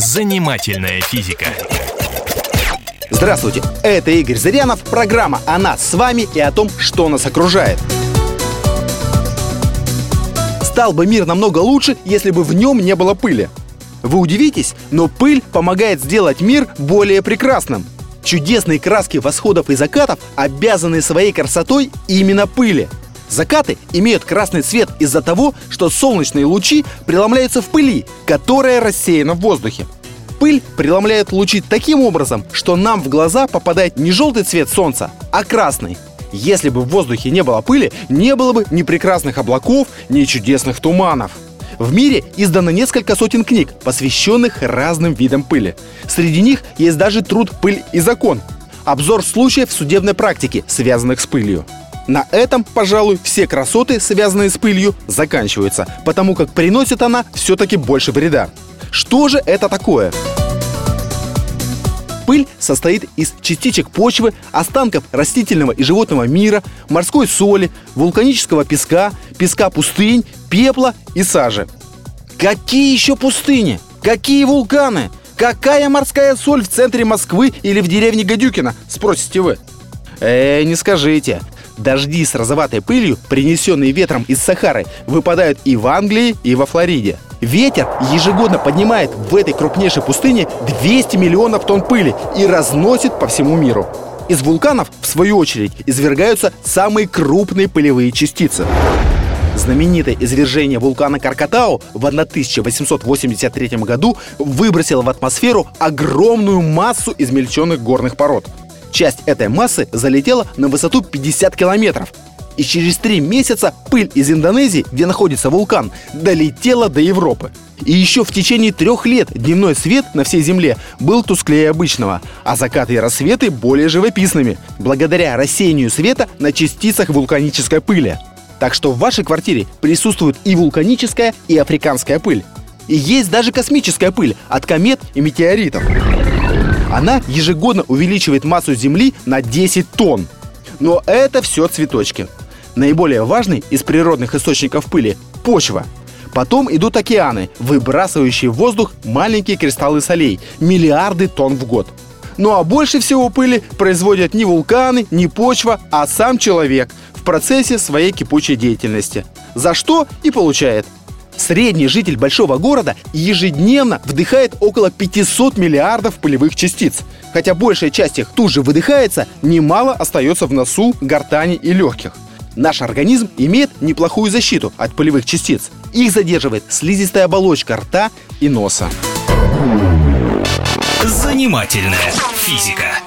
Занимательная физика. Здравствуйте, это Игорь Зырянов, программа о нас с вами и о том, что нас окружает. Стал бы мир намного лучше, если бы в нем не было пыли. Вы удивитесь, но пыль помогает сделать мир более прекрасным. Чудесные краски восходов и закатов обязаны своей красотой именно пыли. Закаты имеют красный цвет из-за того, что солнечные лучи преломляются в пыли, которая рассеяна в воздухе. Пыль преломляет лучи таким образом, что нам в глаза попадает не желтый цвет солнца, а красный. Если бы в воздухе не было пыли, не было бы ни прекрасных облаков, ни чудесных туманов. В мире издано несколько сотен книг, посвященных разным видам пыли. Среди них есть даже труд «Пыль и закон» – обзор случаев судебной практики, связанных с пылью. На этом, пожалуй, все красоты, связанные с пылью, заканчиваются, потому как приносит она все-таки больше вреда. Что же это такое? Пыль состоит из частичек почвы, останков растительного и животного мира, морской соли, вулканического песка, песка пустынь, пепла и сажи. Какие еще пустыни? Какие вулканы? Какая морская соль в центре Москвы или в деревне Гадюкина? Спросите вы. Э, не скажите. Дожди с розоватой пылью, принесенные ветром из Сахары, выпадают и в Англии, и во Флориде. Ветер ежегодно поднимает в этой крупнейшей пустыне 200 миллионов тонн пыли и разносит по всему миру. Из вулканов, в свою очередь, извергаются самые крупные пылевые частицы. Знаменитое извержение вулкана Каркатау в 1883 году выбросило в атмосферу огромную массу измельченных горных пород. Часть этой массы залетела на высоту 50 километров, и через три месяца пыль из Индонезии, где находится вулкан, долетела до Европы. И еще в течение трех лет дневной свет на всей Земле был тусклее обычного, а закаты и рассветы более живописными, благодаря рассеянию света на частицах вулканической пыли. Так что в вашей квартире присутствует и вулканическая, и африканская пыль. И есть даже космическая пыль от комет и метеоритов. Она ежегодно увеличивает массу Земли на 10 тонн. Но это все цветочки. Наиболее важный из природных источников пыли – почва. Потом идут океаны, выбрасывающие в воздух маленькие кристаллы солей, миллиарды тонн в год. Ну а больше всего пыли производят не вулканы, не почва, а сам человек в процессе своей кипучей деятельности. За что и получает. Средний житель большого города ежедневно вдыхает около 500 миллиардов пылевых частиц. Хотя большая часть их тут же выдыхается, немало остается в носу, гортани и легких. Наш организм имеет неплохую защиту от пылевых частиц. Их задерживает слизистая оболочка рта и носа. Занимательная физика.